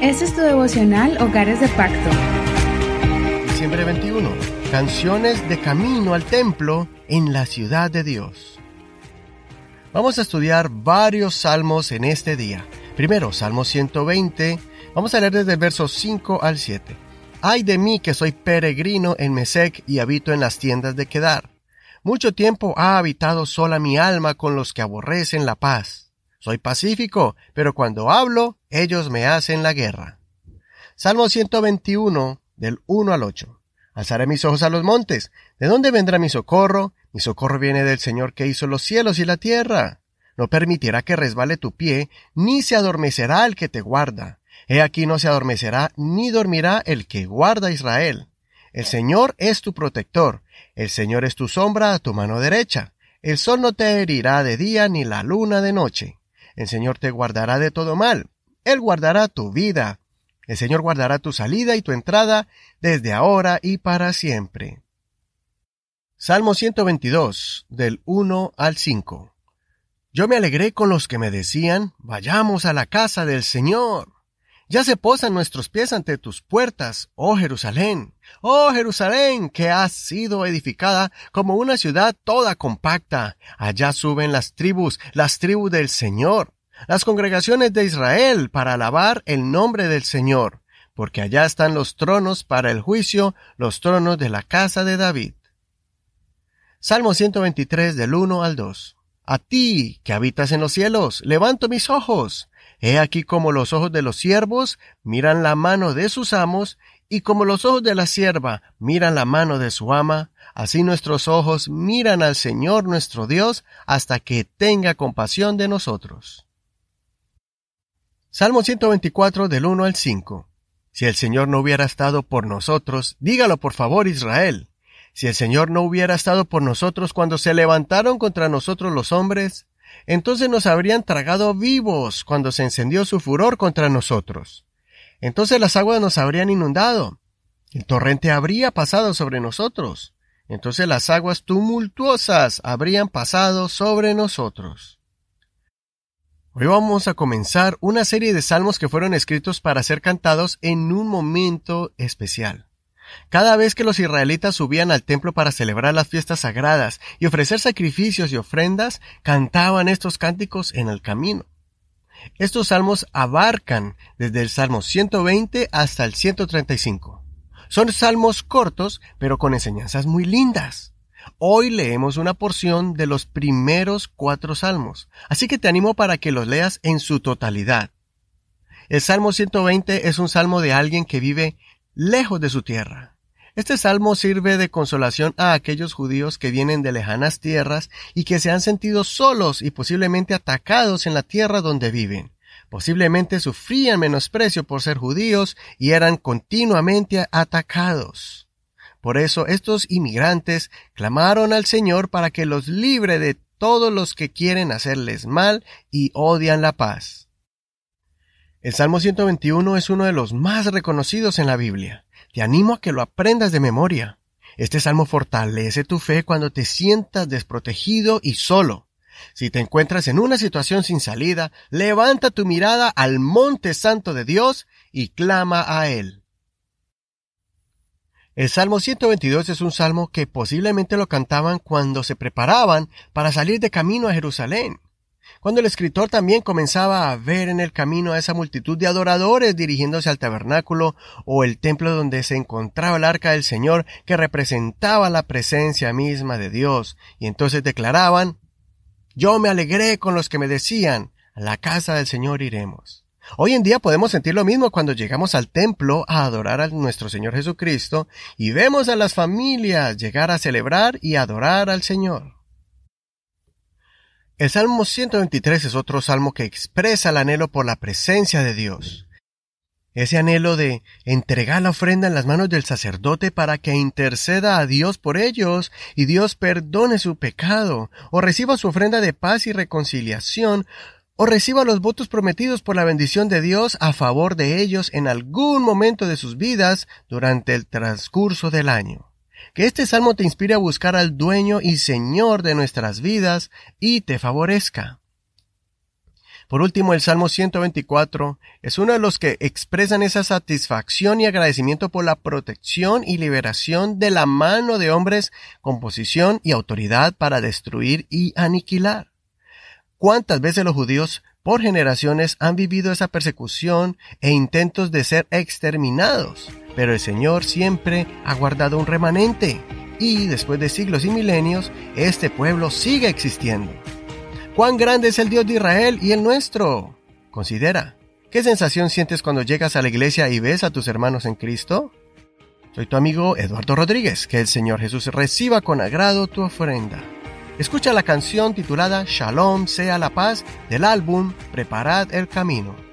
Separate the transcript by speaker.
Speaker 1: Este es tu devocional Hogares de Pacto.
Speaker 2: Diciembre 21. Canciones de camino al templo en la ciudad de Dios. Vamos a estudiar varios salmos en este día. Primero, Salmo 120. Vamos a leer desde el verso 5 al 7. Ay de mí que soy peregrino en Mesec y habito en las tiendas de Kedar. Mucho tiempo ha habitado sola mi alma con los que aborrecen la paz. Soy pacífico, pero cuando hablo, ellos me hacen la guerra. Salmo 121, del 1 al 8. Alzaré mis ojos a los montes. ¿De dónde vendrá mi socorro? Mi socorro viene del Señor que hizo los cielos y la tierra. No permitirá que resbale tu pie, ni se adormecerá el que te guarda. He aquí no se adormecerá ni dormirá el que guarda a Israel. El Señor es tu protector, el Señor es tu sombra a tu mano derecha. El sol no te herirá de día ni la luna de noche. El Señor te guardará de todo mal. Él guardará tu vida. El Señor guardará tu salida y tu entrada desde ahora y para siempre. Salmo 122, del 1 al 5. Yo me alegré con los que me decían, vayamos a la casa del Señor. Ya se posan nuestros pies ante tus puertas, oh Jerusalén. Oh Jerusalén, que has sido edificada como una ciudad toda compacta. Allá suben las tribus, las tribus del Señor, las congregaciones de Israel para alabar el nombre del Señor, porque allá están los tronos para el juicio, los tronos de la casa de David. Salmo 123 del 1 al 2. A ti, que habitas en los cielos, levanto mis ojos. He aquí como los ojos de los siervos miran la mano de sus amos, y como los ojos de la sierva miran la mano de su ama, así nuestros ojos miran al Señor nuestro Dios hasta que tenga compasión de nosotros. Salmo 124 del 1 al 5. Si el Señor no hubiera estado por nosotros, dígalo por favor Israel. Si el Señor no hubiera estado por nosotros cuando se levantaron contra nosotros los hombres, entonces nos habrían tragado vivos cuando se encendió su furor contra nosotros. Entonces las aguas nos habrían inundado. El torrente habría pasado sobre nosotros. Entonces las aguas tumultuosas habrían pasado sobre nosotros. Hoy vamos a comenzar una serie de salmos que fueron escritos para ser cantados en un momento especial. Cada vez que los israelitas subían al templo para celebrar las fiestas sagradas y ofrecer sacrificios y ofrendas, cantaban estos cánticos en el camino. Estos salmos abarcan desde el Salmo 120 hasta el 135. Son salmos cortos, pero con enseñanzas muy lindas. Hoy leemos una porción de los primeros cuatro salmos, así que te animo para que los leas en su totalidad. El Salmo 120 es un salmo de alguien que vive lejos de su tierra. Este salmo sirve de consolación a aquellos judíos que vienen de lejanas tierras y que se han sentido solos y posiblemente atacados en la tierra donde viven. Posiblemente sufrían menosprecio por ser judíos y eran continuamente atacados. Por eso estos inmigrantes clamaron al Señor para que los libre de todos los que quieren hacerles mal y odian la paz. El Salmo 121 es uno de los más reconocidos en la Biblia. Te animo a que lo aprendas de memoria. Este salmo fortalece tu fe cuando te sientas desprotegido y solo. Si te encuentras en una situación sin salida, levanta tu mirada al monte santo de Dios y clama a Él. El Salmo 122 es un salmo que posiblemente lo cantaban cuando se preparaban para salir de camino a Jerusalén cuando el escritor también comenzaba a ver en el camino a esa multitud de adoradores dirigiéndose al tabernáculo o el templo donde se encontraba el arca del Señor que representaba la presencia misma de Dios, y entonces declaraban Yo me alegré con los que me decían a la casa del Señor iremos. Hoy en día podemos sentir lo mismo cuando llegamos al templo a adorar a nuestro Señor Jesucristo y vemos a las familias llegar a celebrar y adorar al Señor. El Salmo 123 es otro salmo que expresa el anhelo por la presencia de Dios. Ese anhelo de entregar la ofrenda en las manos del sacerdote para que interceda a Dios por ellos y Dios perdone su pecado, o reciba su ofrenda de paz y reconciliación, o reciba los votos prometidos por la bendición de Dios a favor de ellos en algún momento de sus vidas durante el transcurso del año. Que este salmo te inspire a buscar al dueño y señor de nuestras vidas y te favorezca. Por último, el Salmo 124 es uno de los que expresan esa satisfacción y agradecimiento por la protección y liberación de la mano de hombres con posición y autoridad para destruir y aniquilar. ¿Cuántas veces los judíos por generaciones han vivido esa persecución e intentos de ser exterminados? Pero el Señor siempre ha guardado un remanente y después de siglos y milenios, este pueblo sigue existiendo. ¿Cuán grande es el Dios de Israel y el nuestro? Considera, ¿qué sensación sientes cuando llegas a la iglesia y ves a tus hermanos en Cristo? Soy tu amigo Eduardo Rodríguez, que el Señor Jesús reciba con agrado tu ofrenda. Escucha la canción titulada Shalom sea la paz del álbum Preparad el camino